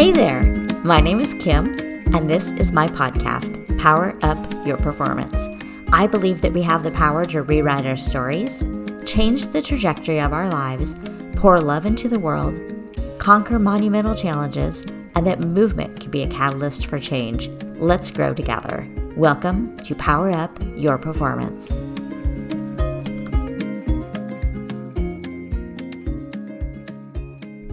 Hey there, my name is Kim, and this is my podcast, Power Up Your Performance. I believe that we have the power to rewrite our stories, change the trajectory of our lives, pour love into the world, conquer monumental challenges, and that movement can be a catalyst for change. Let's grow together. Welcome to Power Up Your Performance.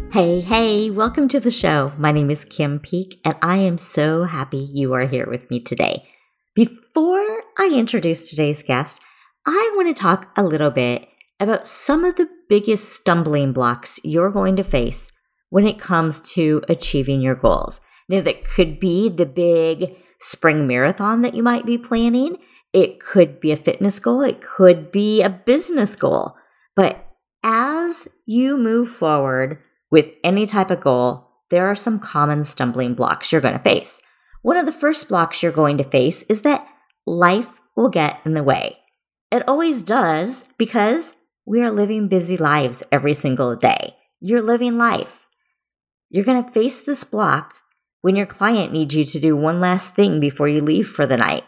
Hey, hey, welcome to the show. My name is Kim Peek, and I am so happy you are here with me today. Before I introduce today's guest, I want to talk a little bit about some of the biggest stumbling blocks you're going to face when it comes to achieving your goals. Now, that could be the big spring marathon that you might be planning, it could be a fitness goal, it could be a business goal. But as you move forward, with any type of goal, there are some common stumbling blocks you're going to face. One of the first blocks you're going to face is that life will get in the way. It always does because we are living busy lives every single day. You're living life. You're going to face this block when your client needs you to do one last thing before you leave for the night.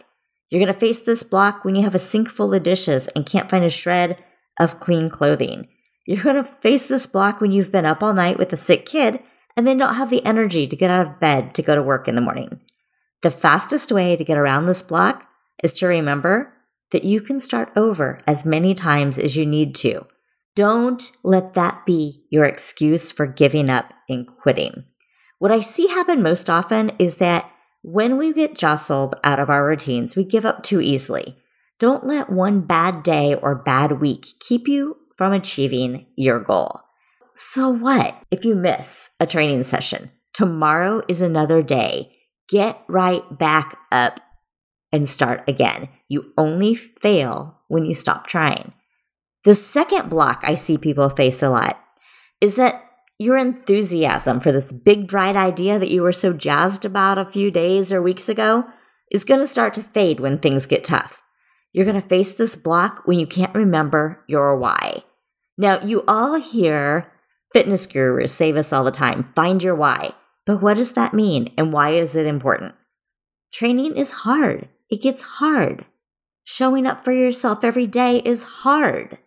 You're going to face this block when you have a sink full of dishes and can't find a shred of clean clothing. You're going to face this block when you've been up all night with a sick kid and then don't have the energy to get out of bed to go to work in the morning. The fastest way to get around this block is to remember that you can start over as many times as you need to. Don't let that be your excuse for giving up and quitting. What I see happen most often is that when we get jostled out of our routines, we give up too easily. Don't let one bad day or bad week keep you from achieving your goal. So, what if you miss a training session? Tomorrow is another day. Get right back up and start again. You only fail when you stop trying. The second block I see people face a lot is that your enthusiasm for this big, bright idea that you were so jazzed about a few days or weeks ago is going to start to fade when things get tough. You're going to face this block when you can't remember your why. Now, you all hear fitness gurus say this all the time find your why. But what does that mean and why is it important? Training is hard, it gets hard. Showing up for yourself every day is hard.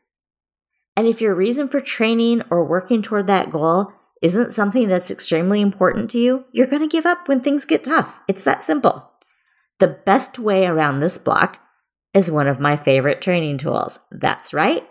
And if your reason for training or working toward that goal isn't something that's extremely important to you, you're going to give up when things get tough. It's that simple. The best way around this block is one of my favorite training tools. That's right,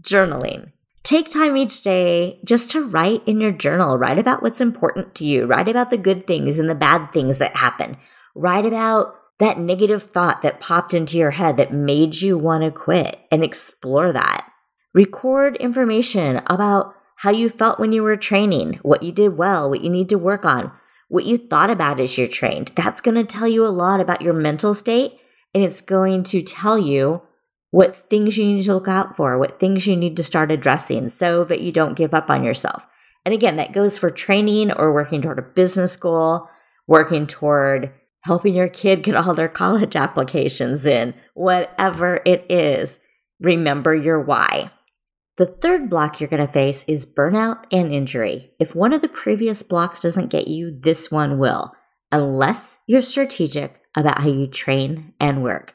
journaling. Take time each day just to write in your journal. Write about what's important to you. Write about the good things and the bad things that happen. Write about that negative thought that popped into your head that made you want to quit and explore that. Record information about how you felt when you were training, what you did well, what you need to work on, what you thought about as you're trained. That's going to tell you a lot about your mental state and it's going to tell you what things you need to look out for, what things you need to start addressing so that you don't give up on yourself. And again, that goes for training or working toward a business goal, working toward helping your kid get all their college applications in, whatever it is. Remember your why. The third block you're going to face is burnout and injury. If one of the previous blocks doesn't get you, this one will, unless you're strategic about how you train and work.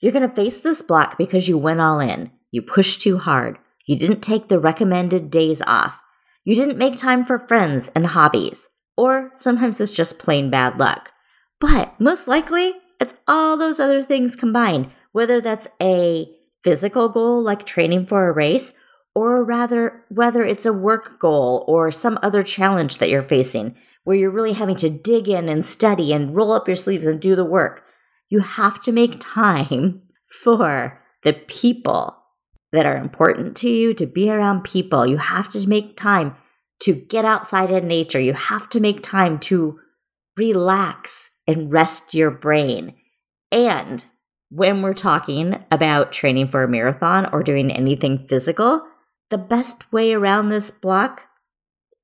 You're going to face this block because you went all in. You pushed too hard. You didn't take the recommended days off. You didn't make time for friends and hobbies. Or sometimes it's just plain bad luck. But most likely, it's all those other things combined, whether that's a physical goal like training for a race, or rather, whether it's a work goal or some other challenge that you're facing where you're really having to dig in and study and roll up your sleeves and do the work you have to make time for the people that are important to you, to be around people. You have to make time to get outside in nature. You have to make time to relax and rest your brain. And when we're talking about training for a marathon or doing anything physical, the best way around this block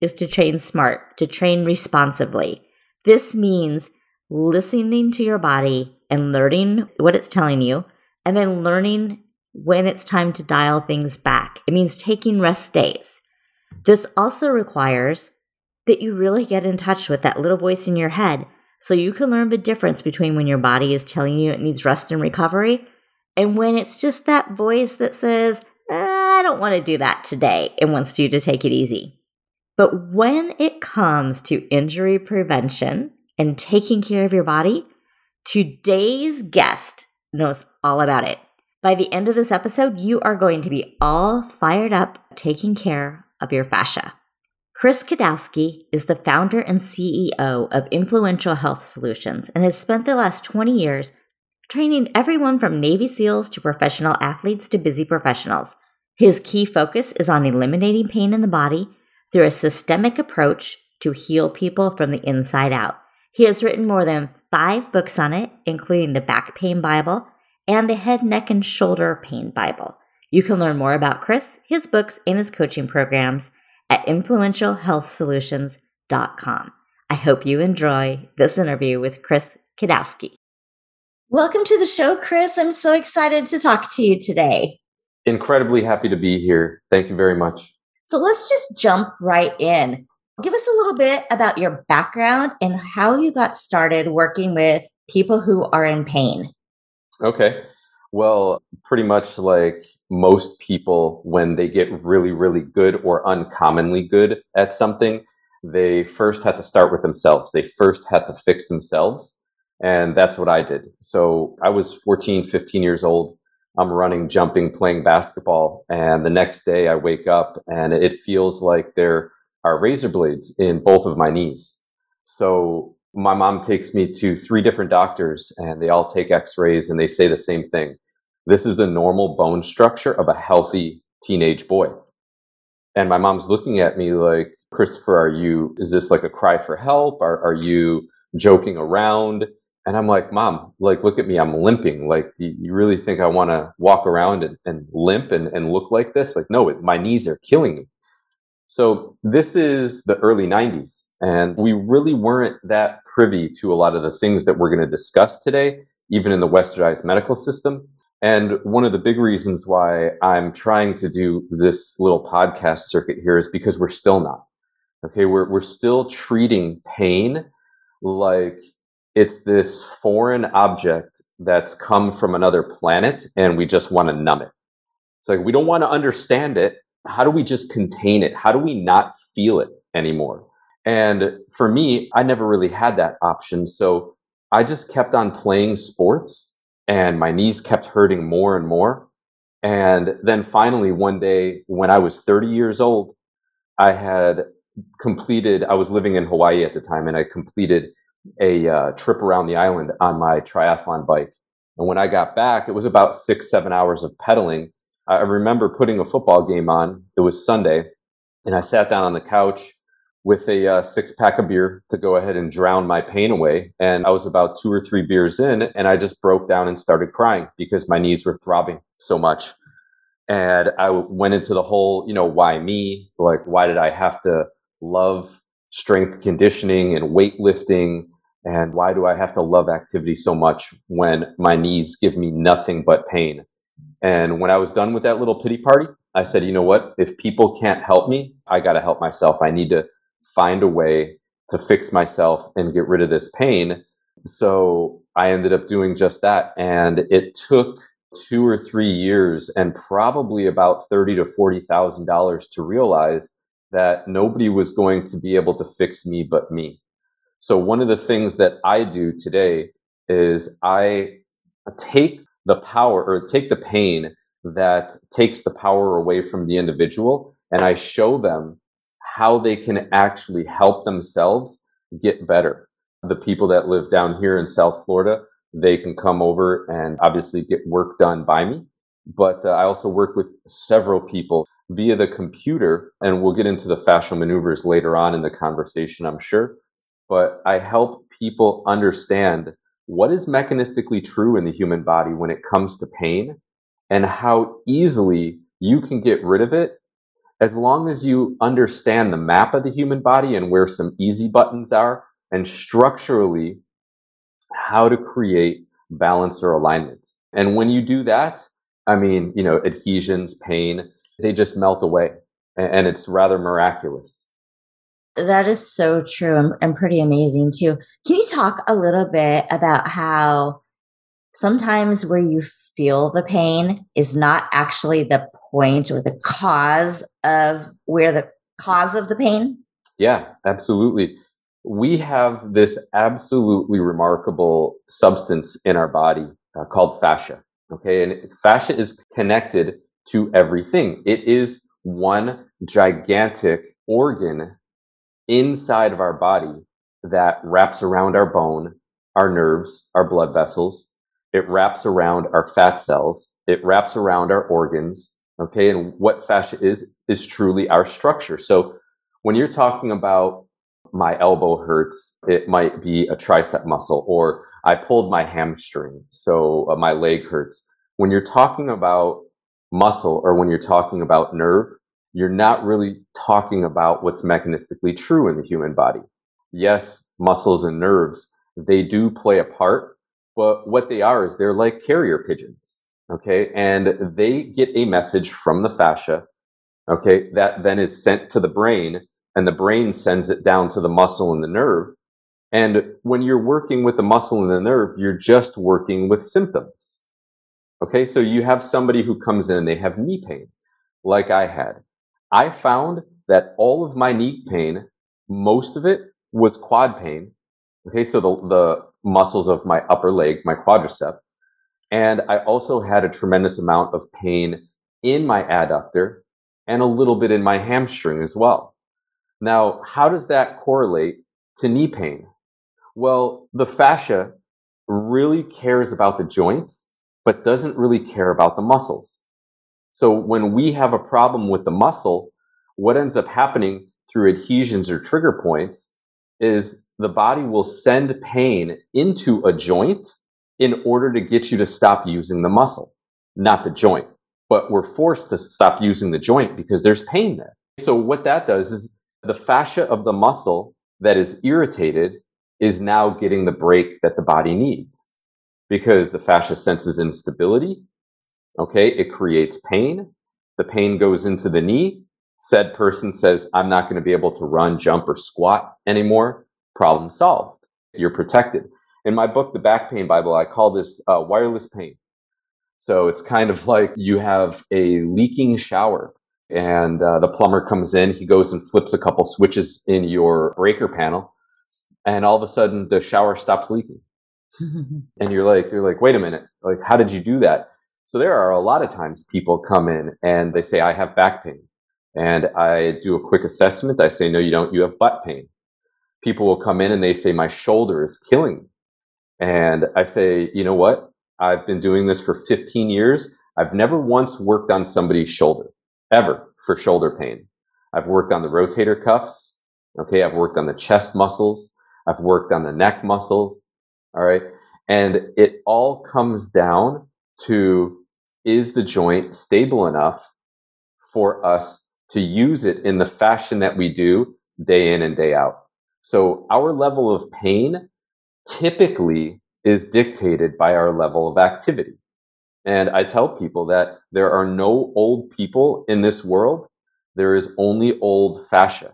is to train smart, to train responsively. This means listening to your body and learning what it's telling you, and then learning when it's time to dial things back. It means taking rest days. This also requires that you really get in touch with that little voice in your head so you can learn the difference between when your body is telling you it needs rest and recovery and when it's just that voice that says, ah, I don't want to do that today and wants you to take it easy. But when it comes to injury prevention and taking care of your body, today's guest knows all about it. By the end of this episode, you are going to be all fired up taking care of your fascia. Chris Kidawski is the founder and CEO of Influential Health Solutions and has spent the last 20 years training everyone from Navy SEALs to professional athletes to busy professionals. His key focus is on eliminating pain in the body through a systemic approach to heal people from the inside out. He has written more than five books on it, including the Back Pain Bible and the Head, Neck, and Shoulder Pain Bible. You can learn more about Chris, his books, and his coaching programs at influentialhealthsolutions.com. I hope you enjoy this interview with Chris Kidawski. Welcome to the show, Chris. I'm so excited to talk to you today. Incredibly happy to be here. Thank you very much. So let's just jump right in. Give us a little bit about your background and how you got started working with people who are in pain. Okay. Well, pretty much like most people, when they get really, really good or uncommonly good at something, they first have to start with themselves. They first have to fix themselves. And that's what I did. So I was 14, 15 years old. I'm running, jumping, playing basketball. And the next day I wake up and it feels like there are razor blades in both of my knees. So my mom takes me to three different doctors and they all take x-rays and they say the same thing this is the normal bone structure of a healthy teenage boy. And my mom's looking at me like, Christopher, are you, is this like a cry for help? Are, are you joking around? And I'm like, mom, like, look at me. I'm limping. Like, do you really think I want to walk around and, and limp and, and look like this? Like, no, my knees are killing me. So this is the early 90s. And we really weren't that privy to a lot of the things that we're going to discuss today, even in the westernized medical system. And one of the big reasons why I'm trying to do this little podcast circuit here is because we're still not. Okay. We're, we're still treating pain like it's this foreign object that's come from another planet and we just want to numb it. It's like, we don't want to understand it. How do we just contain it? How do we not feel it anymore? And for me, I never really had that option. So I just kept on playing sports and my knees kept hurting more and more. And then finally, one day when I was 30 years old, I had completed, I was living in Hawaii at the time, and I completed a uh, trip around the island on my triathlon bike. And when I got back, it was about six, seven hours of pedaling. I remember putting a football game on. It was Sunday, and I sat down on the couch with a uh, six pack of beer to go ahead and drown my pain away. And I was about two or three beers in, and I just broke down and started crying because my knees were throbbing so much. And I went into the whole, you know, why me? Like, why did I have to love strength conditioning and weightlifting? And why do I have to love activity so much when my knees give me nothing but pain? And when I was done with that little pity party, I said, you know what? If people can't help me, I got to help myself. I need to find a way to fix myself and get rid of this pain. So I ended up doing just that. And it took two or three years and probably about thirty to forty thousand dollars to realize that nobody was going to be able to fix me but me. So one of the things that I do today is I take the power or take the pain that takes the power away from the individual and I show them how they can actually help themselves get better. The people that live down here in South Florida, they can come over and obviously get work done by me. But uh, I also work with several people via the computer, and we'll get into the fascial maneuvers later on in the conversation, I'm sure. But I help people understand what is mechanistically true in the human body when it comes to pain and how easily you can get rid of it as long as you understand the map of the human body and where some easy buttons are and structurally how to create balance or alignment. And when you do that, I mean, you know, adhesions, pain, they just melt away and it's rather miraculous. That is so true and, and pretty amazing too. Can you talk a little bit about how sometimes where you feel the pain is not actually the point or the cause of where the cause of the pain? Yeah, absolutely. We have this absolutely remarkable substance in our body uh, called fascia. Okay. And fascia is connected to everything. It is one gigantic organ inside of our body that wraps around our bone, our nerves, our blood vessels. It wraps around our fat cells. It wraps around our organs. Okay. And what fascia is, is truly our structure. So when you're talking about my elbow hurts, it might be a tricep muscle or I pulled my hamstring. So uh, my leg hurts. When you're talking about muscle or when you're talking about nerve, you're not really talking about what's mechanistically true in the human body. Yes, muscles and nerves, they do play a part, but what they are is they're like carrier pigeons. Okay. And they get a message from the fascia. Okay. That then is sent to the brain and the brain sends it down to the muscle and the nerve. And when you're working with the muscle and the nerve, you're just working with symptoms. Okay. So you have somebody who comes in they have knee pain like I had. I found that all of my knee pain, most of it was quad pain. Okay. So the, the muscles of my upper leg, my quadricep. And I also had a tremendous amount of pain in my adductor and a little bit in my hamstring as well. Now, how does that correlate to knee pain? Well, the fascia really cares about the joints, but doesn't really care about the muscles. So when we have a problem with the muscle, what ends up happening through adhesions or trigger points is the body will send pain into a joint in order to get you to stop using the muscle, not the joint. But we're forced to stop using the joint because there's pain there. So what that does is the fascia of the muscle that is irritated is now getting the break that the body needs because the fascia senses instability Okay. It creates pain. The pain goes into the knee. Said person says, I'm not going to be able to run, jump, or squat anymore. Problem solved. You're protected. In my book, The Back Pain Bible, I call this uh, wireless pain. So it's kind of like you have a leaking shower and uh, the plumber comes in. He goes and flips a couple switches in your breaker panel. And all of a sudden the shower stops leaking. and you're like, you're like, wait a minute. Like, how did you do that? So there are a lot of times people come in and they say, I have back pain. And I do a quick assessment. I say, no, you don't. You have butt pain. People will come in and they say, my shoulder is killing me. And I say, you know what? I've been doing this for 15 years. I've never once worked on somebody's shoulder ever for shoulder pain. I've worked on the rotator cuffs. Okay. I've worked on the chest muscles. I've worked on the neck muscles. All right. And it all comes down to is the joint stable enough for us to use it in the fashion that we do day in and day out? So our level of pain typically is dictated by our level of activity. And I tell people that there are no old people in this world. There is only old fascia.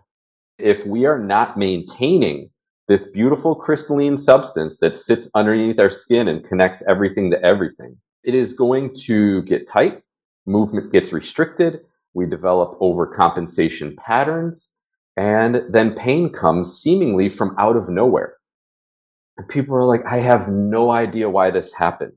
If we are not maintaining this beautiful crystalline substance that sits underneath our skin and connects everything to everything, it is going to get tight. Movement gets restricted. We develop overcompensation patterns. And then pain comes seemingly from out of nowhere. And people are like, I have no idea why this happened.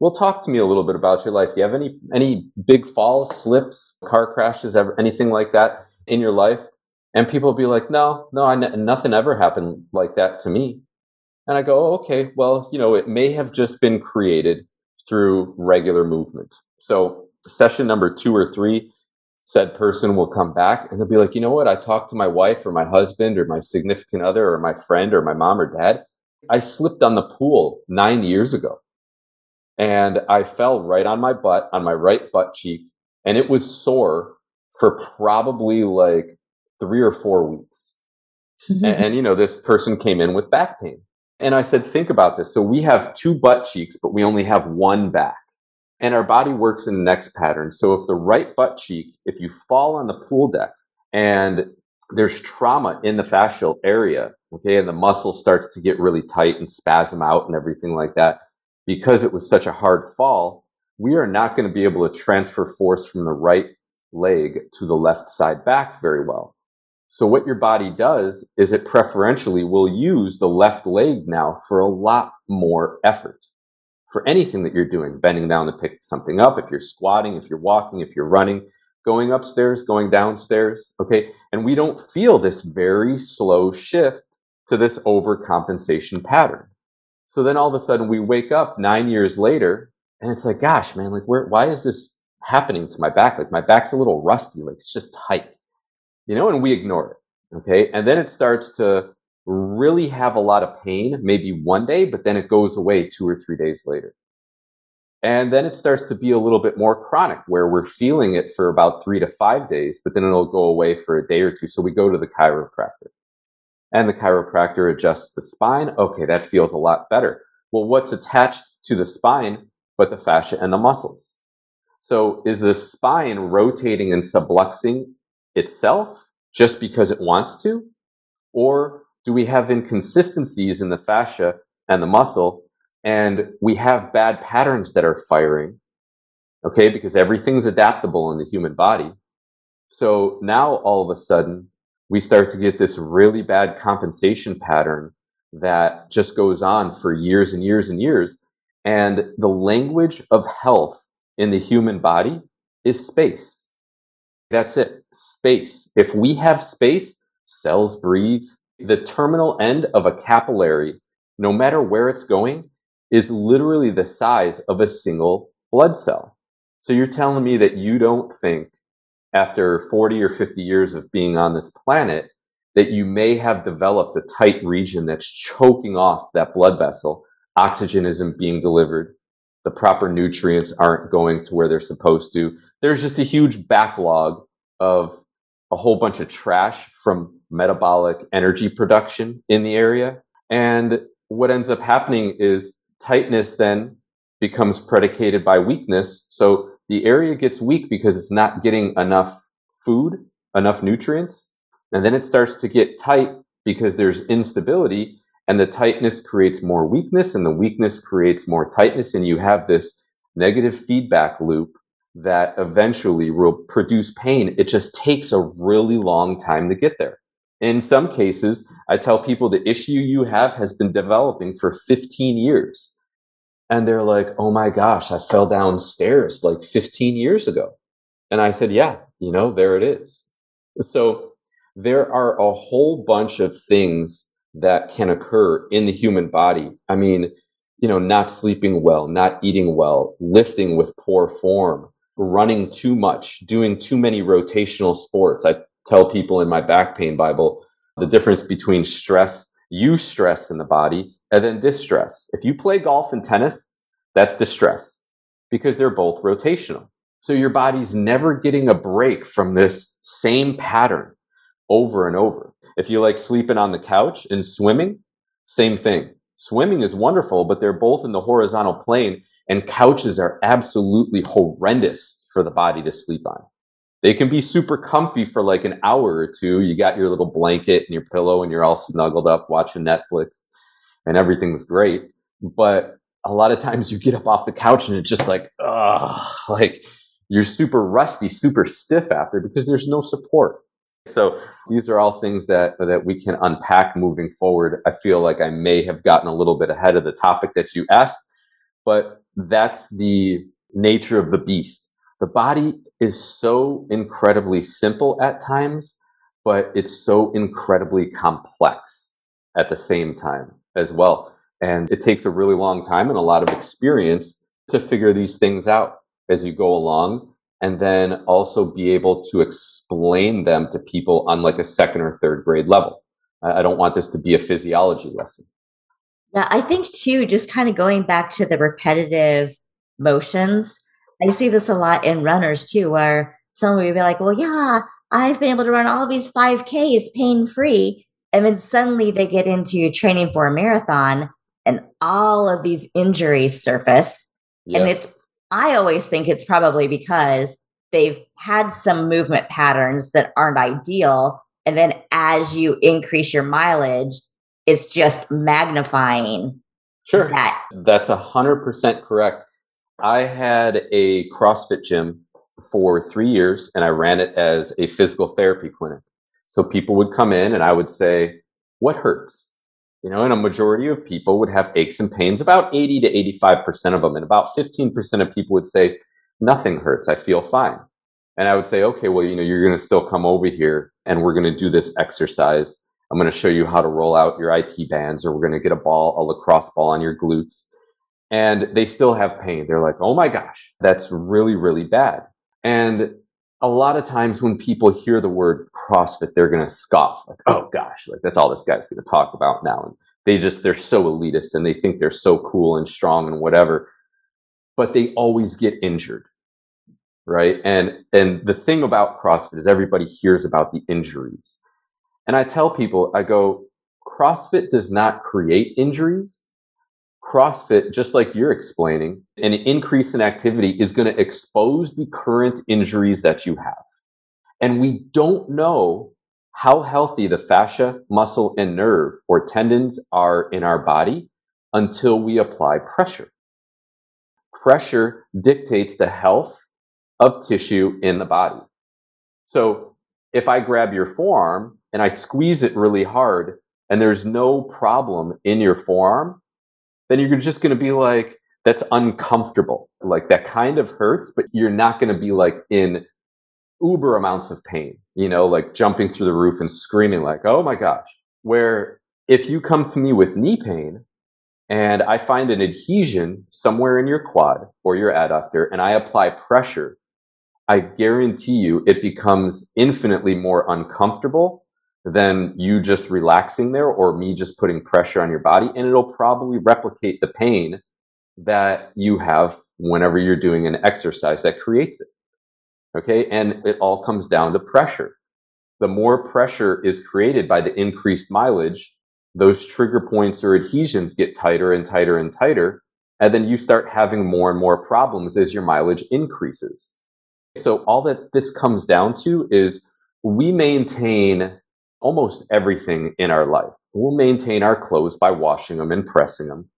Well, talk to me a little bit about your life. Do you have any, any big falls, slips, car crashes, ever, anything like that in your life? And people be like, no, no, I, nothing ever happened like that to me. And I go, oh, okay, well, you know, it may have just been created through regular movement. So session number two or three, said person will come back and they'll be like, you know what? I talked to my wife or my husband or my significant other or my friend or my mom or dad. I slipped on the pool nine years ago and I fell right on my butt, on my right butt cheek, and it was sore for probably like three or four weeks. and, and, you know, this person came in with back pain. And I said, think about this. So we have two butt cheeks, but we only have one back. And our body works in the next pattern. So if the right butt cheek, if you fall on the pool deck and there's trauma in the fascial area, okay, and the muscle starts to get really tight and spasm out and everything like that, because it was such a hard fall, we are not going to be able to transfer force from the right leg to the left side back very well. So what your body does is it preferentially will use the left leg now for a lot more effort for anything that you're doing, bending down to pick something up, if you're squatting, if you're walking, if you're running, going upstairs, going downstairs. Okay. And we don't feel this very slow shift to this overcompensation pattern. So then all of a sudden we wake up nine years later and it's like, gosh, man, like where, why is this happening to my back? Like my back's a little rusty. Like it's just tight, you know, and we ignore it. Okay. And then it starts to really have a lot of pain, maybe one day, but then it goes away two or three days later. And then it starts to be a little bit more chronic where we're feeling it for about three to five days, but then it'll go away for a day or two. So we go to the chiropractor and the chiropractor adjusts the spine. Okay, that feels a lot better. Well, what's attached to the spine but the fascia and the muscles? So is the spine rotating and subluxing itself just because it wants to? Or do we have inconsistencies in the fascia and the muscle and we have bad patterns that are firing, okay, because everything's adaptable in the human body. So now all of a sudden, we start to get this really bad compensation pattern that just goes on for years and years and years. And the language of health in the human body is space. That's it. Space. If we have space, cells breathe. The terminal end of a capillary, no matter where it's going, is literally the size of a single blood cell. So you're telling me that you don't think after 40 or 50 years of being on this planet that you may have developed a tight region that's choking off that blood vessel. Oxygen isn't being delivered. The proper nutrients aren't going to where they're supposed to. There's just a huge backlog of a whole bunch of trash from metabolic energy production in the area. And what ends up happening is tightness then becomes predicated by weakness. So the area gets weak because it's not getting enough food, enough nutrients. And then it starts to get tight because there's instability and the tightness creates more weakness and the weakness creates more tightness. And you have this negative feedback loop that eventually will produce pain. It just takes a really long time to get there. In some cases, I tell people the issue you have has been developing for 15 years. And they're like, oh my gosh, I fell downstairs like 15 years ago. And I said, yeah, you know, there it is. So there are a whole bunch of things that can occur in the human body. I mean, you know, not sleeping well, not eating well, lifting with poor form, running too much, doing too many rotational sports. I tell people in my back pain Bible the difference between stress, eustress in the body, and then distress. If you play golf and tennis, that's distress because they're both rotational. So your body's never getting a break from this same pattern over and over. If you like sleeping on the couch and swimming, same thing. Swimming is wonderful, but they're both in the horizontal plane and couches are absolutely horrendous for the body to sleep on. They can be super comfy for like an hour or two. You got your little blanket and your pillow and you're all snuggled up watching Netflix and everything's great. But a lot of times you get up off the couch and it's just like, ugh, like you're super rusty, super stiff after because there's no support. So these are all things that, that we can unpack moving forward. I feel like I may have gotten a little bit ahead of the topic that you asked, but that's the nature of the beast the body is so incredibly simple at times, but it's so incredibly complex at the same time as well. And it takes a really long time and a lot of experience to figure these things out as you go along and then also be able to explain them to people on like a second or third grade level. I don't want this to be a physiology lesson. Yeah, I think too, just kind of going back to the repetitive motions I see this a lot in runners too, where someone will be like, well, yeah, I've been able to run all these 5Ks pain free. And then suddenly they get into training for a marathon and all of these injuries surface. Yes. And it's, I always think it's probably because they've had some movement patterns that aren't ideal And then as you increase your mileage, it's just magnifying Sure. that. That's a hundred percent correct. I had a CrossFit gym for three years and I ran it as a physical therapy clinic. So people would come in and I would say, what hurts? You know, and a majority of people would have aches and pains, about 80 to 85% of them. And about 15% of people would say, nothing hurts. I feel fine. And I would say, okay, well, you know, you're going to still come over here and we're going to do this exercise. I'm going to show you how to roll out your IT bands or we're going to get a ball, a lacrosse ball on your glutes. And they still have pain. They're like, oh my gosh, that's really, really bad. And a lot of times when people hear the word CrossFit, they're going to scoff, like, oh gosh, like that's all this guy's going to talk about now. And they just, they're so elitist and they think they're so cool and strong and whatever. But they always get injured. Right. And, and the thing about CrossFit is everybody hears about the injuries. And I tell people, I go, CrossFit does not create injuries. CrossFit, just like you're explaining, an increase in activity is going to expose the current injuries that you have. And we don't know how healthy the fascia, muscle, and nerve or tendons are in our body until we apply pressure. Pressure dictates the health of tissue in the body. So if I grab your forearm and I squeeze it really hard and there's no problem in your forearm, then you're just going to be like, that's uncomfortable. Like that kind of hurts, but you're not going to be like in uber amounts of pain, you know, like jumping through the roof and screaming like, oh my gosh. Where if you come to me with knee pain and I find an adhesion somewhere in your quad or your adductor and I apply pressure, I guarantee you it becomes infinitely more uncomfortable than you just relaxing there or me just putting pressure on your body. And it'll probably replicate the pain that you have whenever you're doing an exercise that creates it. Okay. And it all comes down to pressure. The more pressure is created by the increased mileage, those trigger points or adhesions get tighter and tighter and tighter. And then you start having more and more problems as your mileage increases. So all that this comes down to is we maintain almost everything in our life. We'll maintain our clothes by washing them and pressing them.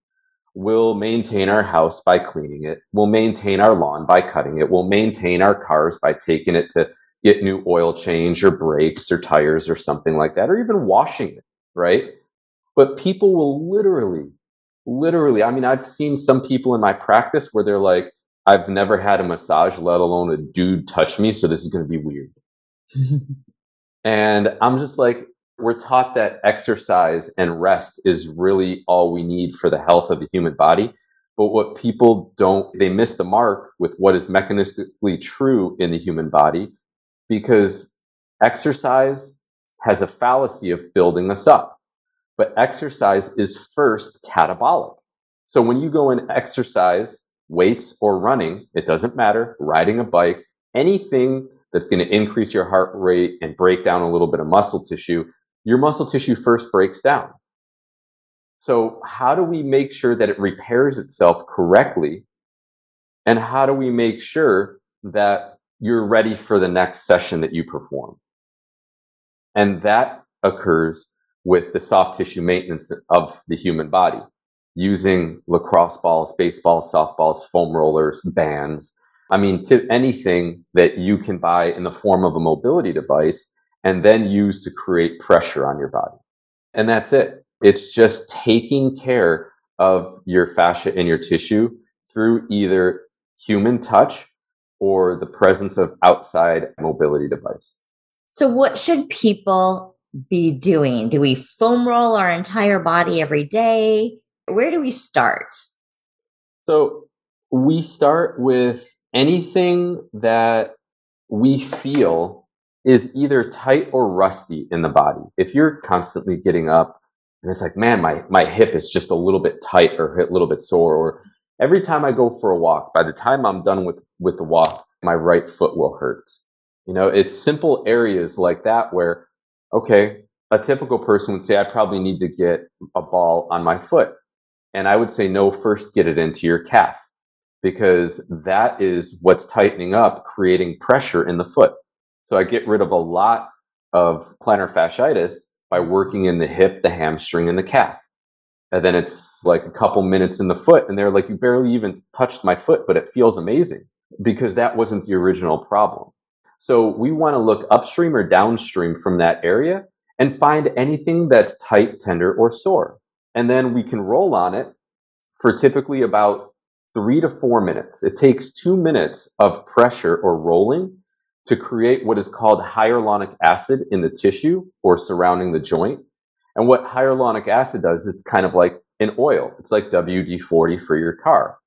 We'll maintain our house by cleaning it. We'll maintain our lawn by cutting it. We'll maintain our cars by taking it to get new oil change or brakes or tires or something like that, or even washing it, right? But people will literally, literally, I mean, I've seen some people in my practice where they're like, I've never had a massage, let alone a dude touch me, so this is going to be weird. And I'm just like, we're taught that exercise and rest is really all we need for the health of the human body. But what people don't, they miss the mark with what is mechanistically true in the human body because exercise has a fallacy of building us up. But exercise is first catabolic. So when you go and exercise weights or running, it doesn't matter, riding a bike, anything that's going to increase your heart rate and break down a little bit of muscle tissue, your muscle tissue first breaks down. So how do we make sure that it repairs itself correctly? And how do we make sure that you're ready for the next session that you perform? And that occurs with the soft tissue maintenance of the human body using lacrosse balls, baseballs, softballs, foam rollers, bands, I mean, to anything that you can buy in the form of a mobility device and then use to create pressure on your body. And that's it. It's just taking care of your fascia and your tissue through either human touch or the presence of outside mobility device. So what should people be doing? Do we foam roll our entire body every day? Where do we start? So we start with anything that we feel is either tight or rusty in the body. If you're constantly getting up and it's like, man, my, my hip is just a little bit tight or a little bit sore, or every time I go for a walk, by the time I'm done with, with the walk, my right foot will hurt. You know, it's simple areas like that where, okay, a typical person would say, I probably need to get a ball on my foot. And I would say, no, first get it into your calf because that is what's tightening up, creating pressure in the foot. So I get rid of a lot of plantar fasciitis by working in the hip, the hamstring, and the calf. And then it's like a couple minutes in the foot, and they're like, you barely even touched my foot, but it feels amazing because that wasn't the original problem. So we want to look upstream or downstream from that area and find anything that's tight, tender, or sore. And then we can roll on it for typically about three to four minutes. It takes two minutes of pressure or rolling to create what is called hyaluronic acid in the tissue or surrounding the joint. And what hyaluronic acid does, it's kind of like an oil. It's like WD 40 for your car.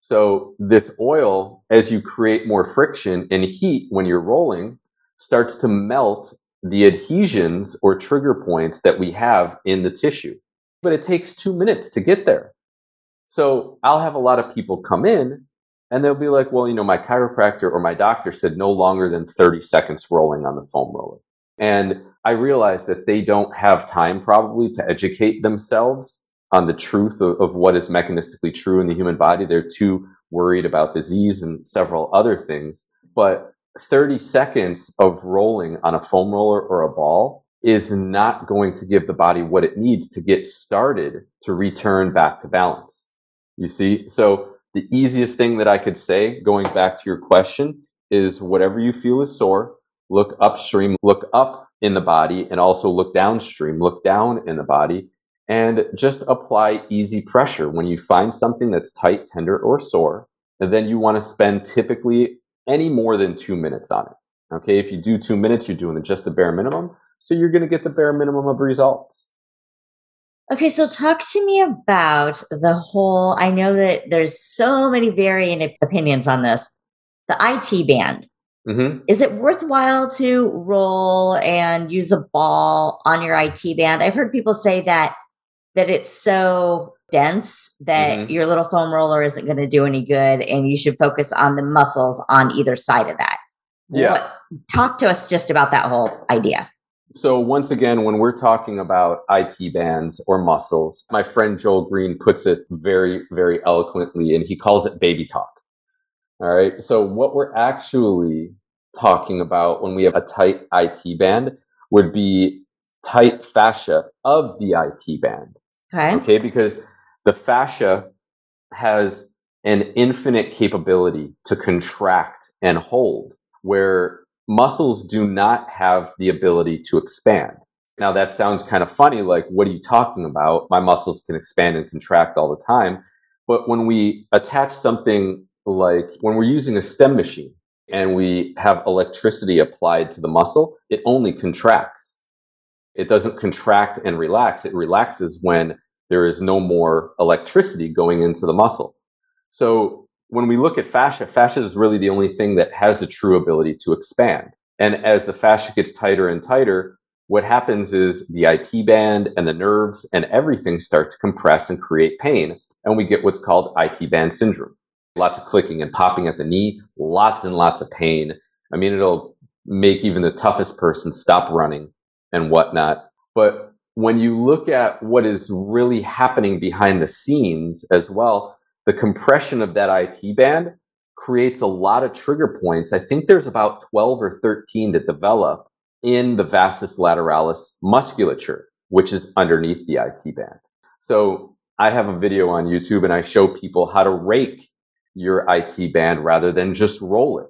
So this oil, as you create more friction and heat when you're rolling, starts to melt the adhesions or trigger points that we have in the tissue. But it takes two minutes to get there. So I'll have a lot of people come in and they'll be like, well, you know, my chiropractor or my doctor said no longer than 30 seconds rolling on the foam roller. And I realize that they don't have time probably to educate themselves on the truth of, of what is mechanistically true in the human body. They're too worried about disease and several other things. But 30 seconds of rolling on a foam roller or a ball is not going to give the body what it needs to get started to return back to balance. You see? So the easiest thing that I could say, going back to your question, is whatever you feel is sore, look upstream, look up in the body, and also look downstream, look down in the body, and just apply easy pressure. When you find something that's tight, tender, or sore, and then you want to spend typically any more than two minutes on it. Okay. If you do two minutes, you're doing just the bare minimum. So you're going to get the bare minimum of results. Okay, so talk to me about the whole. I know that there's so many varying opinions on this. The IT band. Mm-hmm. Is it worthwhile to roll and use a ball on your IT band? I've heard people say that that it's so dense that mm-hmm. your little foam roller isn't going to do any good, and you should focus on the muscles on either side of that. Yeah. What, talk to us just about that whole idea. So once again, when we're talking about IT bands or muscles, my friend Joel Greene puts it very, very eloquently and he calls it baby talk. All right. So what we're actually talking about when we have a tight IT band would be tight fascia of the IT band. Okay. Okay. Because the fascia has an infinite capability to contract and hold where muscles do not have the ability to expand. Now that sounds kind of funny. Like, what are you talking about? My muscles can expand and contract all the time. But when we attach something like when we're using a stim machine and we have electricity applied to the muscle, it only contracts. It doesn't contract and relax. It relaxes when there is no more electricity going into the muscle. So when we look at fascia, fascia is really the only thing that has the true ability to expand. And as the fascia gets tighter and tighter, what happens is the IT band and the nerves and everything start to compress and create pain. And we get what's called IT band syndrome. Lots of clicking and popping at the knee, lots and lots of pain. I mean, it'll make even the toughest person stop running and whatnot. But when you look at what is really happening behind the scenes as well, the compression of that IT band creates a lot of trigger points. I think there's about 12 or 13 that develop in the vastus lateralis musculature, which is underneath the IT band. So I have a video on YouTube and I show people how to rake your IT band rather than just roll it.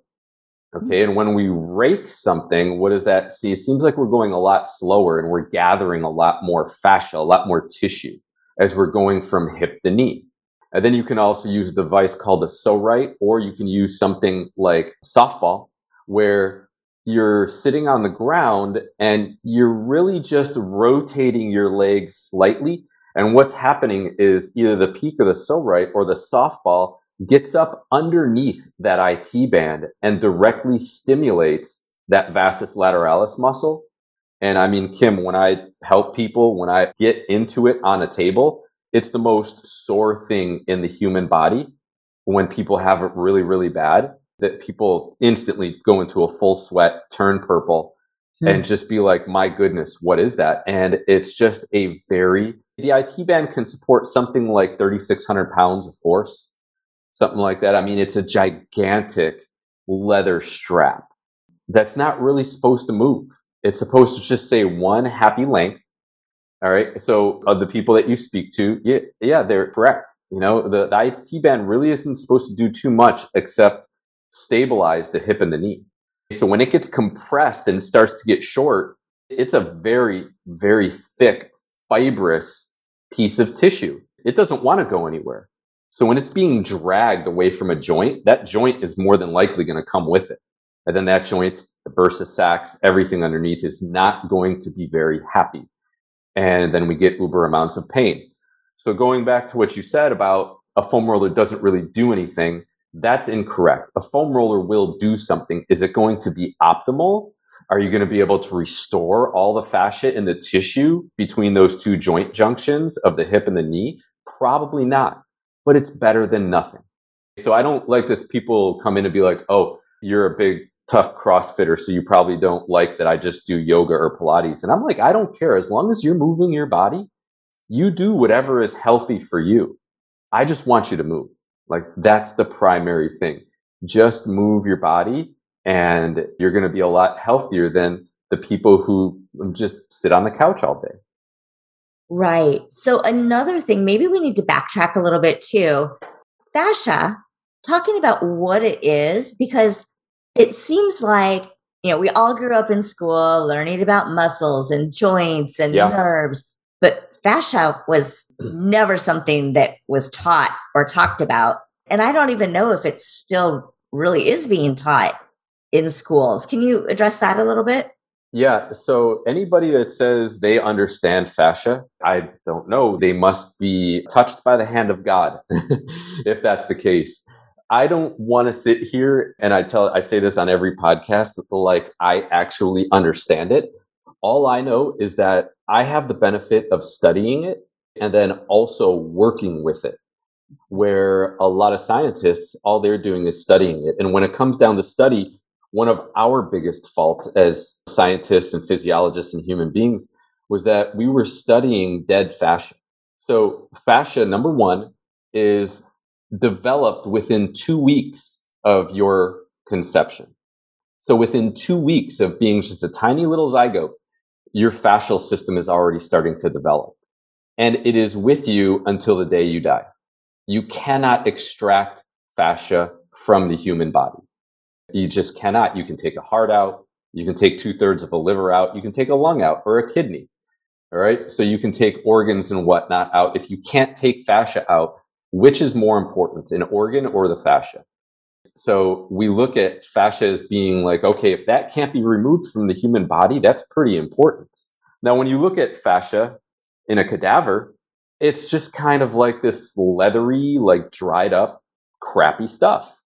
Okay. And when we rake something, what does that see? It seems like we're going a lot slower and we're gathering a lot more fascia, a lot more tissue as we're going from hip to knee. And then you can also use a device called a so right, or you can use something like softball, where you're sitting on the ground and you're really just rotating your legs slightly. And what's happening is either the peak of the so right or the softball gets up underneath that IT band and directly stimulates that vastus lateralis muscle. And I mean, Kim, when I help people, when I get into it on a table, it's the most sore thing in the human body when people have it really, really bad that people instantly go into a full sweat, turn purple, hmm. and just be like, my goodness, what is that? And it's just a very, the IT band can support something like 3,600 pounds of force, something like that. I mean, it's a gigantic leather strap that's not really supposed to move. It's supposed to just say one happy length. All right. So the people that you speak to, yeah, yeah, they're correct. You know, the, the IT band really isn't supposed to do too much except stabilize the hip and the knee. So when it gets compressed and starts to get short, it's a very, very thick, fibrous piece of tissue. It doesn't want to go anywhere. So when it's being dragged away from a joint, that joint is more than likely going to come with it. And then that joint, the bursa sacs, everything underneath is not going to be very happy. And then we get uber amounts of pain. So going back to what you said about a foam roller doesn't really do anything, that's incorrect. A foam roller will do something. Is it going to be optimal? Are you going to be able to restore all the fascia in the tissue between those two joint junctions of the hip and the knee? Probably not, but it's better than nothing. So I don't like this. People come in and be like, oh, you're a big tough CrossFitter, so you probably don't like that I just do yoga or Pilates. And I'm like, I don't care. As long as you're moving your body, you do whatever is healthy for you. I just want you to move. Like that's the primary thing. Just move your body and you're going to be a lot healthier than the people who just sit on the couch all day. Right. So another thing, maybe we need to backtrack a little bit too. Fascia, talking about what it is, because it seems like, you know, we all grew up in school learning about muscles and joints and yeah. nerves, but fascia was never something that was taught or talked about. And I don't even know if it still really is being taught in schools. Can you address that a little bit? Yeah. So anybody that says they understand fascia, I don't know. They must be touched by the hand of God, if that's the case. I don't want to sit here and I tell, I say this on every podcast that like I actually understand it. All I know is that I have the benefit of studying it and then also working with it. Where a lot of scientists, all they're doing is studying it. And when it comes down to study, one of our biggest faults as scientists and physiologists and human beings was that we were studying dead fascia. So fascia, number one, is developed within two weeks of your conception. So within two weeks of being just a tiny little zygote, your fascial system is already starting to develop. And it is with you until the day you die. You cannot extract fascia from the human body. You just cannot. You can take a heart out. You can take two thirds of a liver out. You can take a lung out or a kidney. All right. So you can take organs and whatnot out. If you can't take fascia out, which is more important, an organ or the fascia? So we look at fascia as being like, okay, if that can't be removed from the human body, that's pretty important. Now, when you look at fascia in a cadaver, it's just kind of like this leathery, like dried up, crappy stuff.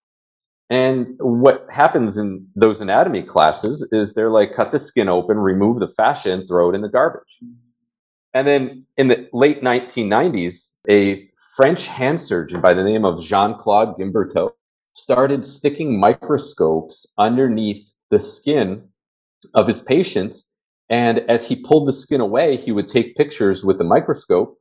And what happens in those anatomy classes is they're like, cut the skin open, remove the fascia, and throw it in the garbage. And then in the late 1990s, a French hand surgeon by the name of Jean Claude Guimberteau started sticking microscopes underneath the skin of his patients. And as he pulled the skin away, he would take pictures with the microscope.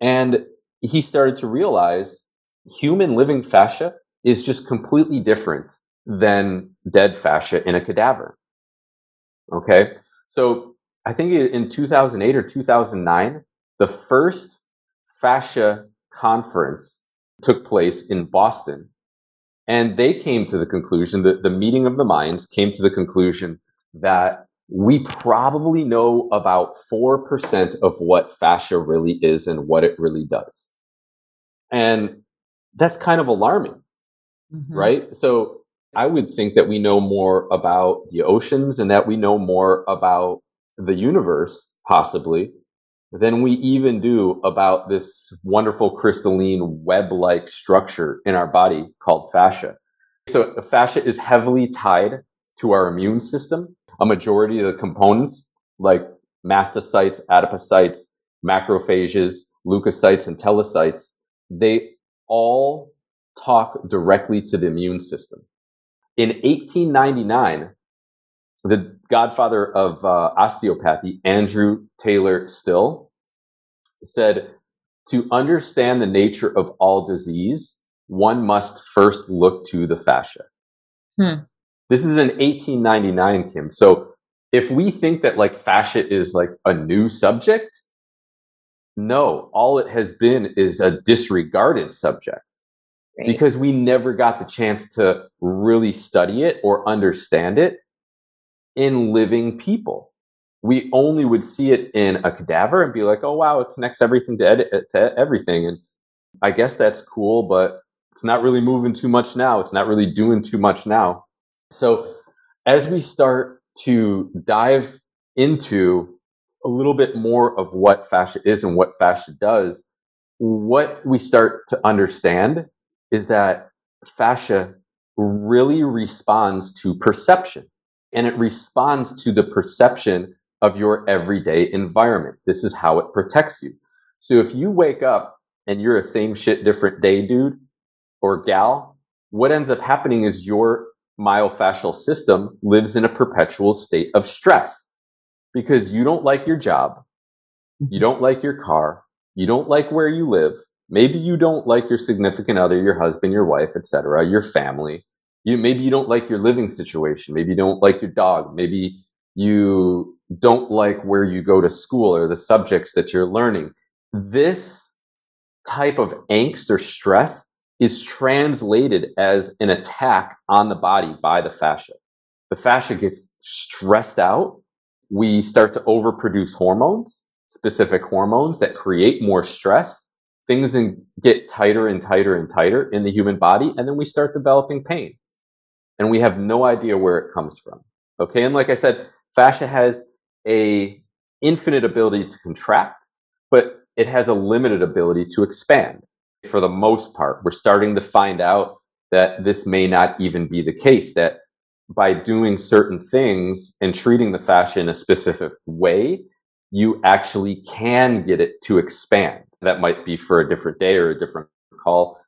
And he started to realize human living fascia is just completely different than dead fascia in a cadaver. Okay. So I think in 2008 or 2009, the first fascia conference took place in Boston. And they came to the conclusion that the meeting of the minds came to the conclusion that we probably know about 4% of what fascia really is and what it really does. And that's kind of alarming, mm-hmm. right? So I would think that we know more about the oceans and that we know more about the universe, possibly, than we even do about this wonderful crystalline web-like structure in our body called fascia. So fascia is heavily tied to our immune system. A majority of the components like mastocytes, adipocytes, macrophages, leukocytes, and telocytes, they all talk directly to the immune system. In 1899, the godfather of uh, osteopathy, Andrew Taylor Still, said to understand the nature of all disease, one must first look to the fascia. Hmm. This is in 1899, Kim. So if we think that like fascia is like a new subject, no, all it has been is a disregarded subject right. because we never got the chance to really study it or understand it in living people. We only would see it in a cadaver and be like, oh, wow, it connects everything to, ed- eh, to everything. And I guess that's cool, but it's not really moving too much now. It's not really doing too much now. So as we start to dive into a little bit more of what fascia is and what fascia does, what we start to understand is that fascia really responds to perception and it responds to the perception of your everyday environment. This is how it protects you. So if you wake up and you're a same shit, different day dude or gal, what ends up happening is your myofascial system lives in a perpetual state of stress because you don't like your job. Mm-hmm. You don't like your car. You don't like where you live. Maybe you don't like your significant other, your husband, your wife, etc., your family. You, maybe you don't like your living situation. Maybe you don't like your dog. Maybe you don't like where you go to school or the subjects that you're learning. This type of angst or stress is translated as an attack on the body by the fascia. The fascia gets stressed out. We start to overproduce hormones, specific hormones that create more stress. Things get tighter and tighter and tighter in the human body. And then we start developing pain and we have no idea where it comes from. Okay. And like I said, fascia has a infinite ability to contract, but it has a limited ability to expand. For the most part, we're starting to find out that this may not even be the case, that by doing certain things and treating the fascia in a specific way, you actually can get it to expand. That might be for a different day or a different call.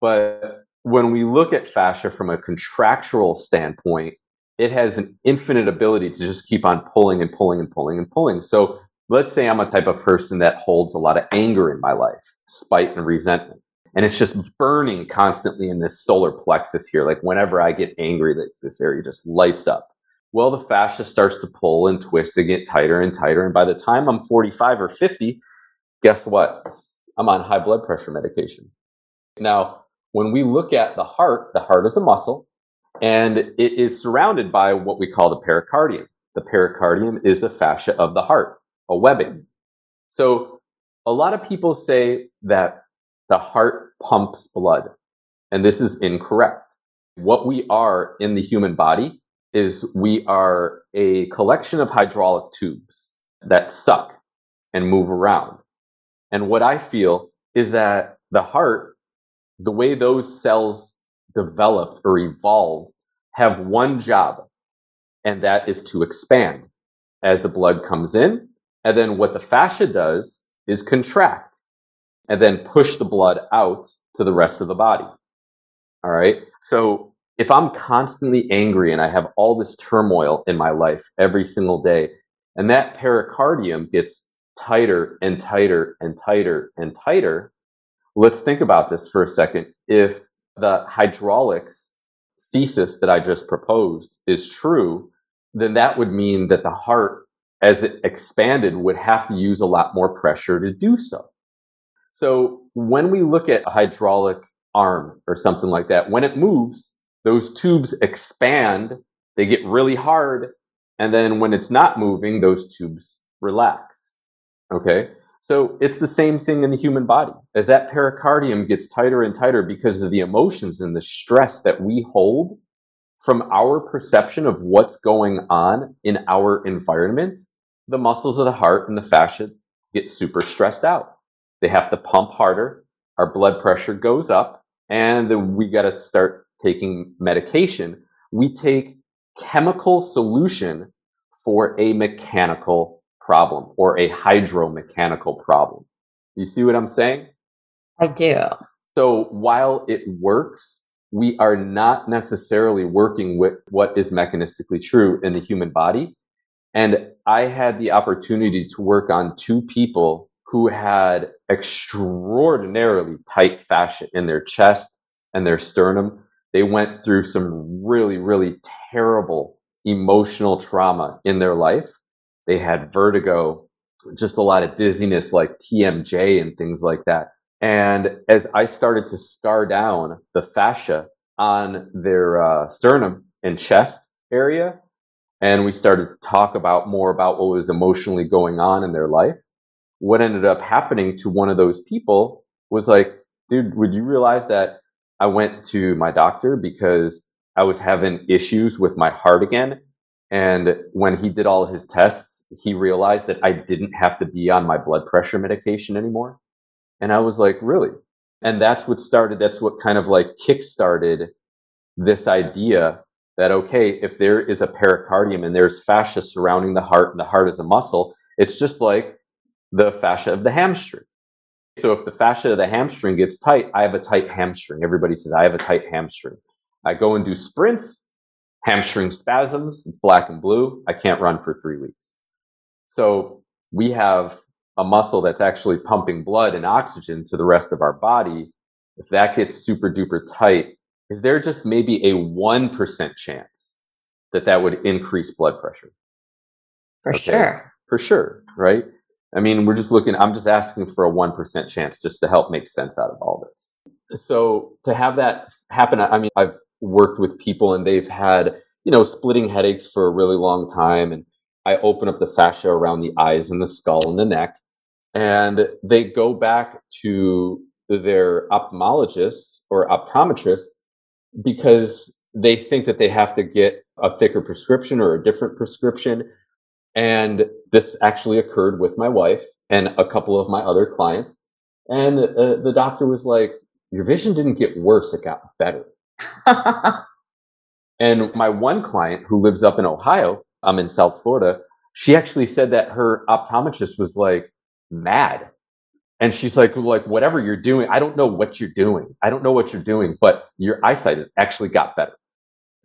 But when we look at fascia from a contractual standpoint, it has an infinite ability to just keep on pulling and pulling and pulling and pulling. So let's say I'm a type of person that holds a lot of anger in my life, spite and resentment. And it's just burning constantly in this solar plexus here. Like whenever I get angry, that this area just lights up. Well, the fascia starts to pull and twist and get tighter and tighter. And by the time I'm 45 or 50, guess what? I'm on high blood pressure medication. Now, when we look at the heart, the heart is a muscle and it is surrounded by what we call the pericardium. The pericardium is the fascia of the heart a webbing. So a lot of people say that the heart pumps blood, and this is incorrect. What we are in the human body is we are a collection of hydraulic tubes that suck and move around. And what I feel is that the heart, the way those cells developed or evolved, have one job, and that is to expand. As the blood comes in, and then what the fascia does is contract and then push the blood out to the rest of the body. All right. So if I'm constantly angry and I have all this turmoil in my life every single day, and that pericardium gets tighter and tighter and tighter and tighter, let's think about this for a second. If the hydraulics thesis that I just proposed is true, then that would mean that the heart as it expanded, would have to use a lot more pressure to do so. So when we look at a hydraulic arm or something like that, when it moves, those tubes expand, they get really hard, and then when it's not moving, those tubes relax. Okay? So it's the same thing in the human body. As that pericardium gets tighter and tighter because of the emotions and the stress that we hold from our perception of what's going on in our environment, the muscles of the heart and the fascia get super stressed out. They have to pump harder. Our blood pressure goes up and then we got to start taking medication. We take chemical solution for a mechanical problem or a hydromechanical problem. You see what I'm saying? I do. So while it works, we are not necessarily working with what is mechanistically true in the human body. And I had the opportunity to work on two people who had extraordinarily tight fascia in their chest and their sternum. They went through some really, really terrible emotional trauma in their life. They had vertigo, just a lot of dizziness like TMJ and things like that. And as I started to scar down the fascia on their uh, sternum and chest area, and we started to talk about more about what was emotionally going on in their life, what ended up happening to one of those people was like, dude, would you realize that I went to my doctor because I was having issues with my heart again. And when he did all his tests, he realized that I didn't have to be on my blood pressure medication anymore. And I was like, really? And that's what started, that's what kind of like kickstarted this idea that, okay, if there is a pericardium and there's fascia surrounding the heart and the heart is a muscle, it's just like the fascia of the hamstring. So if the fascia of the hamstring gets tight, I have a tight hamstring. Everybody says, I have a tight hamstring. I go and do sprints, hamstring spasms, it's black and blue. I can't run for three weeks. So we have a muscle that's actually pumping blood and oxygen to the rest of our body. If that gets super duper tight, is there just maybe a 1% chance that that would increase blood pressure? For okay. sure. For sure. Right. I mean, we're just looking, I'm just asking for a 1% chance just to help make sense out of all this. So to have that happen, I mean, I've worked with people and they've had, you know, splitting headaches for a really long time. And I open up the fascia around the eyes and the skull and the neck. And they go back to their ophthalmologist or optometrist because they think that they have to get a thicker prescription or a different prescription and this actually occurred with my wife and a couple of my other clients. And uh, the doctor was like, Your vision didn't get worse, it got better. and my one client who lives up in Ohio, I'm in South Florida, she actually said that her optometrist was like mad. And she's like, like, whatever you're doing, I don't know what you're doing. I don't know what you're doing, but your eyesight has actually got better.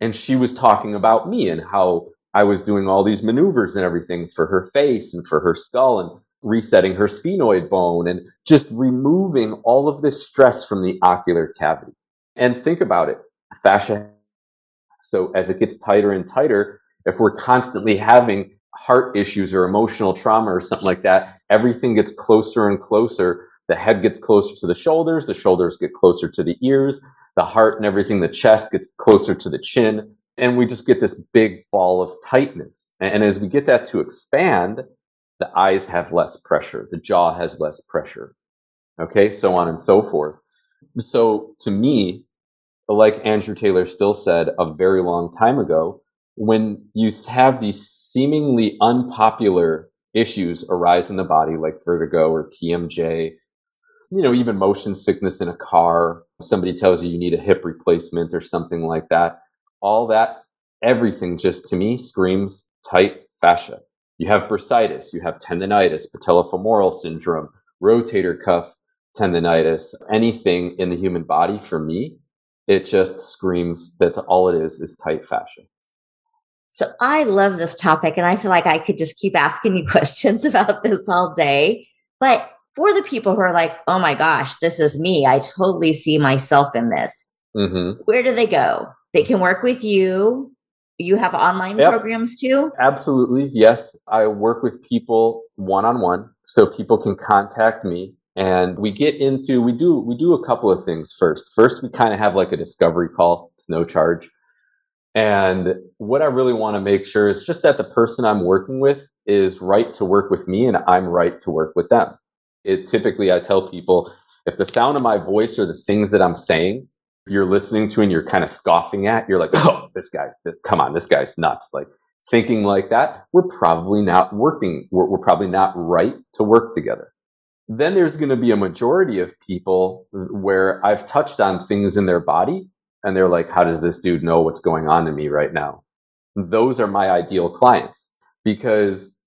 And she was talking about me and how I was doing all these maneuvers and everything for her face and for her skull and resetting her sphenoid bone and just removing all of this stress from the ocular cavity. And think about it, fascia. So as it gets tighter and tighter, if we're constantly having heart issues or emotional trauma or something like that, everything gets closer and closer. The head gets closer to the shoulders, the shoulders get closer to the ears, the heart and everything, the chest gets closer to the chin and we just get this big ball of tightness. And as we get that to expand, the eyes have less pressure, the jaw has less pressure. Okay, so on and so forth. So to me, like Andrew Taylor Still said a very long time ago, when you have these seemingly unpopular issues arise in the body, like vertigo or TMJ, you know, even motion sickness in a car, somebody tells you you need a hip replacement or something like that all that, everything just to me screams tight fascia. You have bursitis, you have tendonitis, patellofemoral syndrome, rotator cuff tendonitis, anything in the human body for me, it just screams that's all it is, is tight fascia. So I love this topic and I feel like I could just keep asking you questions about this all day. But for the people who are like, oh my gosh, this is me, I totally see myself in this. Mm-hmm. Where do they go? They can work with you. You have online yep. programs too? Absolutely. Yes. I work with people one on one. So people can contact me and we get into, we do, we do a couple of things first. First, we kind of have like a discovery call. It's no charge. And what I really want to make sure is just that the person I'm working with is right to work with me and I'm right to work with them. It typically, I tell people if the sound of my voice or the things that I'm saying you're listening to and you're kind of scoffing at, you're like, oh, this guy, come on, this guy's nuts. Like thinking like that, we're probably not working. We're, we're probably not right to work together. Then there's going to be a majority of people where I've touched on things in their body and they're like, how does this dude know what's going on to me right now? Those are my ideal clients because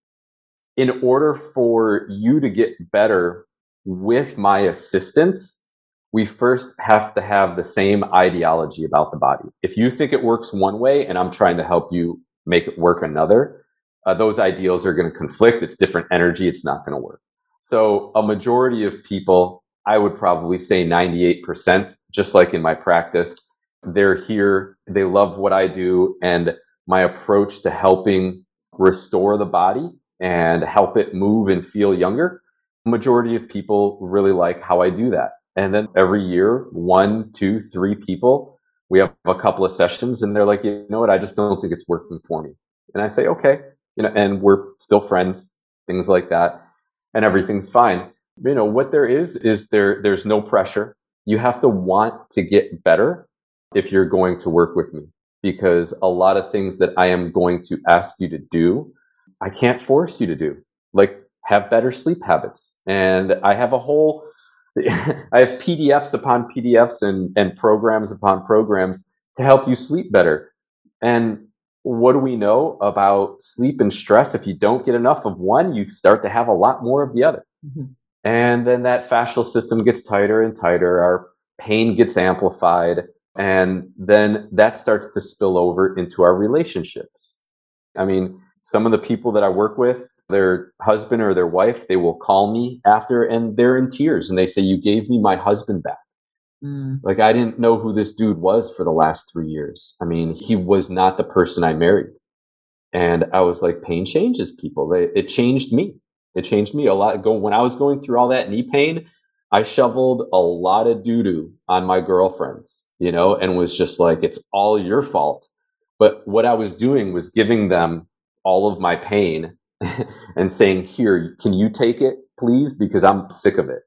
in order for you to get better with my assistance, we first have to have the same ideology about the body. If you think it works one way and I'm trying to help you make it work another, uh, those ideals are going to conflict. It's different energy. It's not going to work. So a majority of people, I would probably say 98%, just like in my practice, they're here. They love what I do. And my approach to helping restore the body and help it move and feel younger, majority of people really like how I do that. And then every year, one, two, three people, we have a couple of sessions and they're like, you know what? I just don't think it's working for me. And I say, okay, you know, and we're still friends, things like that. And everything's fine. You know, what there is, is there, there's no pressure. You have to want to get better if you're going to work with me because a lot of things that I am going to ask you to do, I can't force you to do. Like have better sleep habits. And I have a whole, I have PDFs upon PDFs and, and programs upon programs to help you sleep better. And what do we know about sleep and stress? If you don't get enough of one, you start to have a lot more of the other. Mm-hmm. And then that fascial system gets tighter and tighter. Our pain gets amplified. And then that starts to spill over into our relationships. I mean, some of the people that I work with, their husband or their wife, they will call me after and they're in tears and they say, You gave me my husband back. Mm. Like, I didn't know who this dude was for the last three years. I mean, he was not the person I married. And I was like, pain changes people. It changed me. It changed me a lot. When I was going through all that knee pain, I shoveled a lot of doo doo on my girlfriends, you know, and was just like, it's all your fault. But what I was doing was giving them all of my pain and saying, here, can you take it, please? Because I'm sick of it.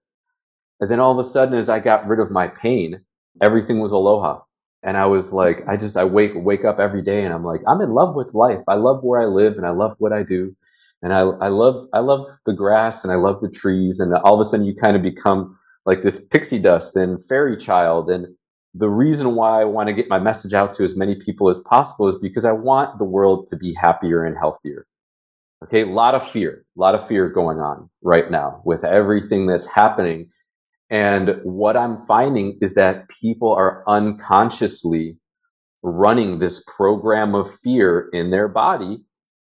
And then all of a sudden, as I got rid of my pain, everything was aloha. And I was like, I just, I wake, wake up every day and I'm like, I'm in love with life. I love where I live and I love what I do and I, I love I love the grass and I love the trees and all of a sudden you kind of become like this pixie dust and fairy child and the reason why I want to get my message out to as many people as possible is because I want the world to be happier and healthier. Okay, a lot of fear, a lot of fear going on right now with everything that's happening. And what I'm finding is that people are unconsciously running this program of fear in their body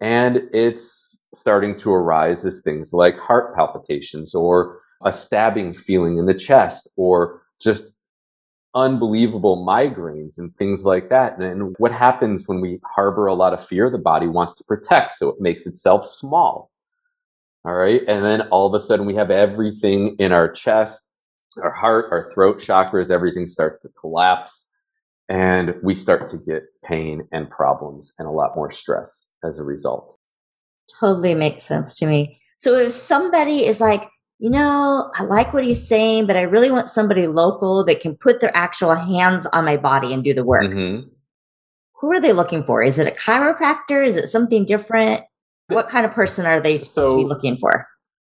and it's starting to arise as things like heart palpitations or a stabbing feeling in the chest or just unbelievable migraines and things like that. And what happens when we harbor a lot of fear? The body wants to protect, so it makes itself small. All right. And then all of a sudden we have everything in our chest, our heart, our throat chakras, everything starts to collapse and we start to get pain and problems and a lot more stress as a result. Totally makes sense to me. So if somebody is like, you know, I like what he's saying, but I really want somebody local that can put their actual hands on my body and do the work. Mm-hmm. Who are they looking for? Is it a chiropractor? Is it something different? What kind of person are they so, to be looking for?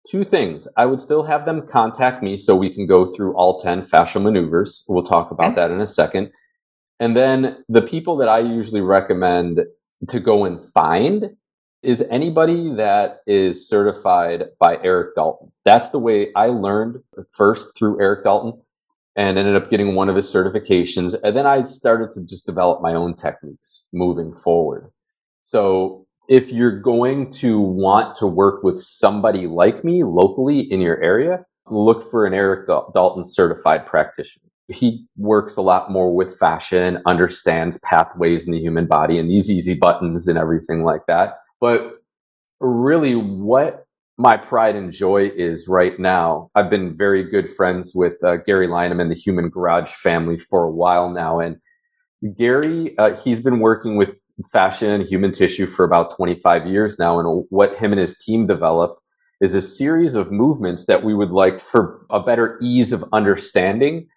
Two things. I would still have them contact me so we can go through all 10 fascial maneuvers. We'll talk about okay. that in a second. And then the people that I usually recommend to go and find is anybody that is certified by Erik Dalton. That's the way I learned first through Erik Dalton and ended up getting one of his certifications. And then I started to just develop my own techniques moving forward. So if you're going to want to work with somebody like me locally in your area, look for an Erik Dalton certified practitioner he works a lot more with fascia, understands pathways in the human body and these easy buttons and everything like that. But really what my pride and joy is right now, I've been very good friends with uh, Gary and the Human Garage family for a while now. And Gary, uh, he's been working with fascia and human tissue for about 25 years now. And what him and his team developed is a series of movements that we would like for a better ease of understanding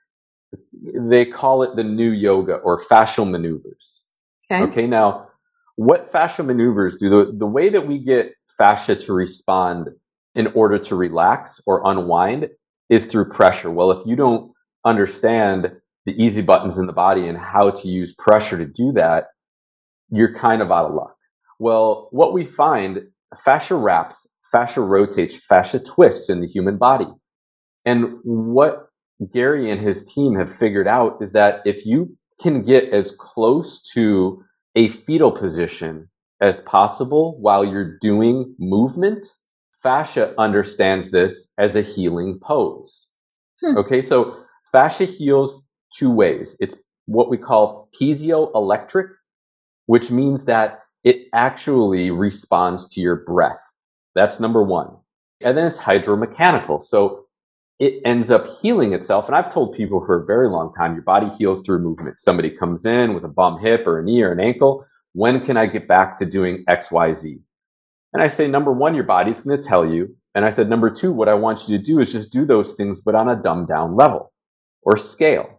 they call it the new yoga or fascial maneuvers. Okay. okay. Now, what fascial maneuvers do the, the way that we get fascia to respond in order to relax or unwind is through pressure. Well, if you don't understand the easy buttons in the body and how to use pressure to do that, you're kind of out of luck. Well, what we find fascia wraps, fascia rotates, fascia twists in the human body. And what Gary and his team have figured out is that if you can get as close to a fetal position as possible while you're doing movement, fascia understands this as a healing pose. Hmm. Okay, so fascia heals two ways. It's what we call piezoelectric, which means that it actually responds to your breath. That's number one. And then it's hydromechanical. So it ends up healing itself. And I've told people for a very long time, your body heals through movement. Somebody comes in with a bum hip or a knee or an ankle. When can I get back to doing X, Y, Z? And I say, number one, your body's going to tell you. And I said, number two, what I want you to do is just do those things, but on a dumbed down level or scale.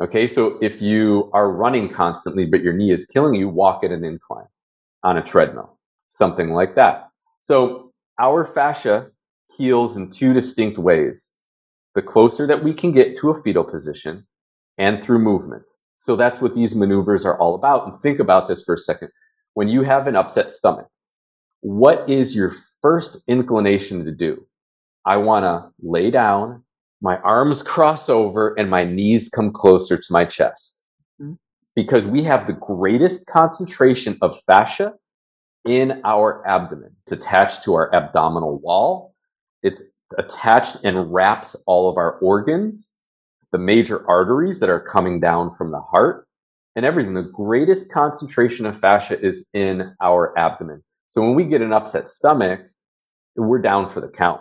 Okay. So if you are running constantly, but your knee is killing you, walk at an incline on a treadmill, something like that. So our fascia heals in two distinct ways. The closer that we can get to a fetal position and through movement. So that's what these maneuvers are all about. And think about this for a second. When you have an upset stomach, what is your first inclination to do? I want to lay down, my arms cross over, and my knees come closer to my chest. Mm-hmm. Because we have the greatest concentration of fascia in our abdomen. It's attached to our abdominal wall. It's attached and wraps all of our organs, the major arteries that are coming down from the heart, and everything. The greatest concentration of fascia is in our abdomen. So when we get an upset stomach, we're down for the count.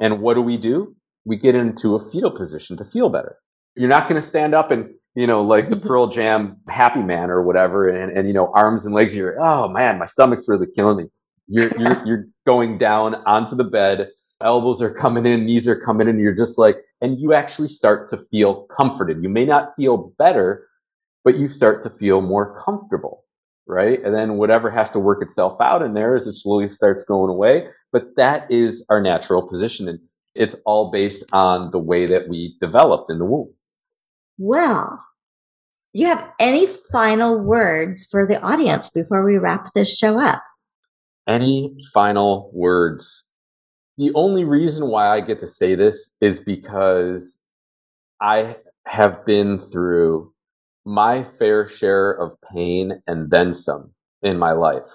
And what do we do? We get into a fetal position to feel better. You're not going to stand up and, you know, like the Pearl Jam happy man or whatever, and, and you know, arms and legs, you're, oh man, my stomach's really killing me. You're, you're, you're going down onto the bed, elbows are coming in, knees are coming in, you're just like, and you actually start to feel comforted. You may not feel better, but you start to feel more comfortable right? And then whatever has to work itself out in there as it slowly starts going away. But that is our natural position. And it's all based on the way that we developed in the womb. Well, you have any final words for the audience before we wrap this show up? Any final words? The only reason why I get to say this is because I have been through my fair share of pain and then some in my life.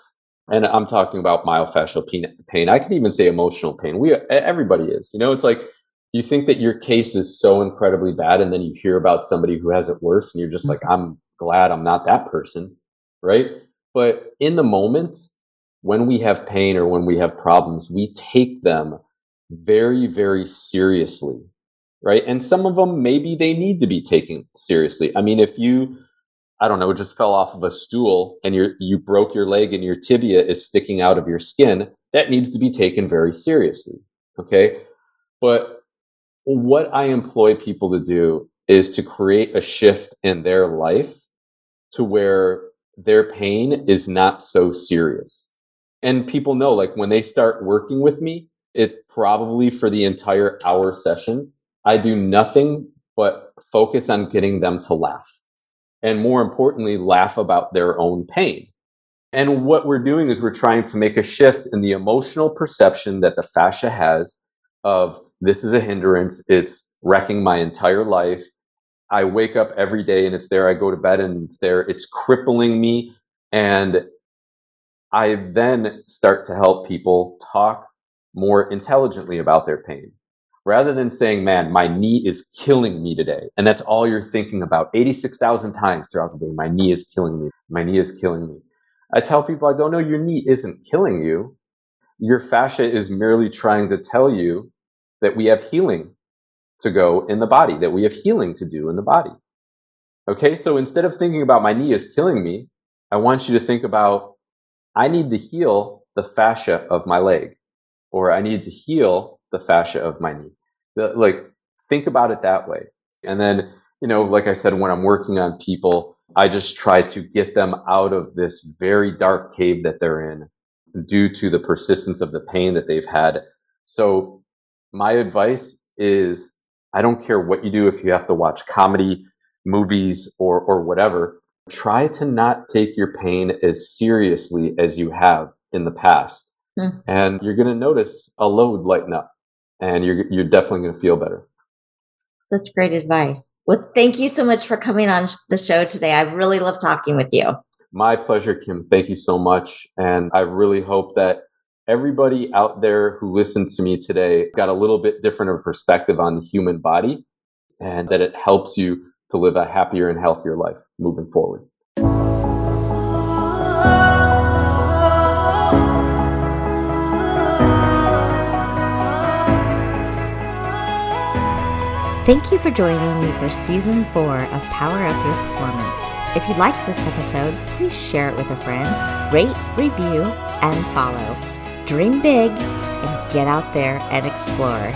And I'm talking about myofascial pain. I can even say emotional pain. We, everybody is, you know, it's like you think that your case is so incredibly bad. And then you hear about somebody who has it worse and you're just like, mm-hmm. I'm glad I'm not that person. Right. But in the moment, when we have pain or when we have problems, we take them very, very seriously right? And some of them, maybe they need to be taken seriously. I mean, if you, I don't know, it just fell off of a stool and you you broke your leg and your tibia is sticking out of your skin, that needs to be taken very seriously. Okay. But what I employ people to do is to create a shift in their life to where their pain is not so serious. And people know, like when they start working with me, it probably for the entire hour session, I do nothing but focus on getting them to laugh. And more importantly, laugh about their own pain. And what we're doing is we're trying to make a shift in the emotional perception that the fascia has of this is a hindrance. It's wrecking my entire life. I wake up every day and it's there. I go to bed and it's there. It's crippling me. And I then start to help people talk more intelligently about their pain rather than saying, man, my knee is killing me today. And that's all you're thinking about 86,000 times throughout the day. My knee is killing me. My knee is killing me. I tell people, I go, no, your knee isn't killing you. Your fascia is merely trying to tell you that we have healing to go in the body, that we have healing to do in the body. Okay. So instead of thinking about my knee is killing me, I want you to think about, I need to heal the fascia of my leg, or I need to heal the fascia of my knee. Like, think about it that way. And then, you know, like I said, when I'm working on people, I just try to get them out of this very dark cave that they're in due to the persistence of the pain that they've had. So my advice is I don't care what you do, if you have to watch comedy, movies, or, or whatever, try to not take your pain as seriously as you have in the past. Mm. And you're going to notice a load lighten up and you're you're definitely going to feel better. Such great advice. Well, thank you so much for coming on the show today. I really love talking with you. My pleasure, Kim. Thank you so much. And I really hope that everybody out there who listened to me today got a little bit different of perspective on the human body and that it helps you to live a happier and healthier life moving forward. Thank you for joining me for season four of Power Up Your Performance. If you like this episode, please share it with a friend, rate, review, and follow. Dream big and get out there and explore.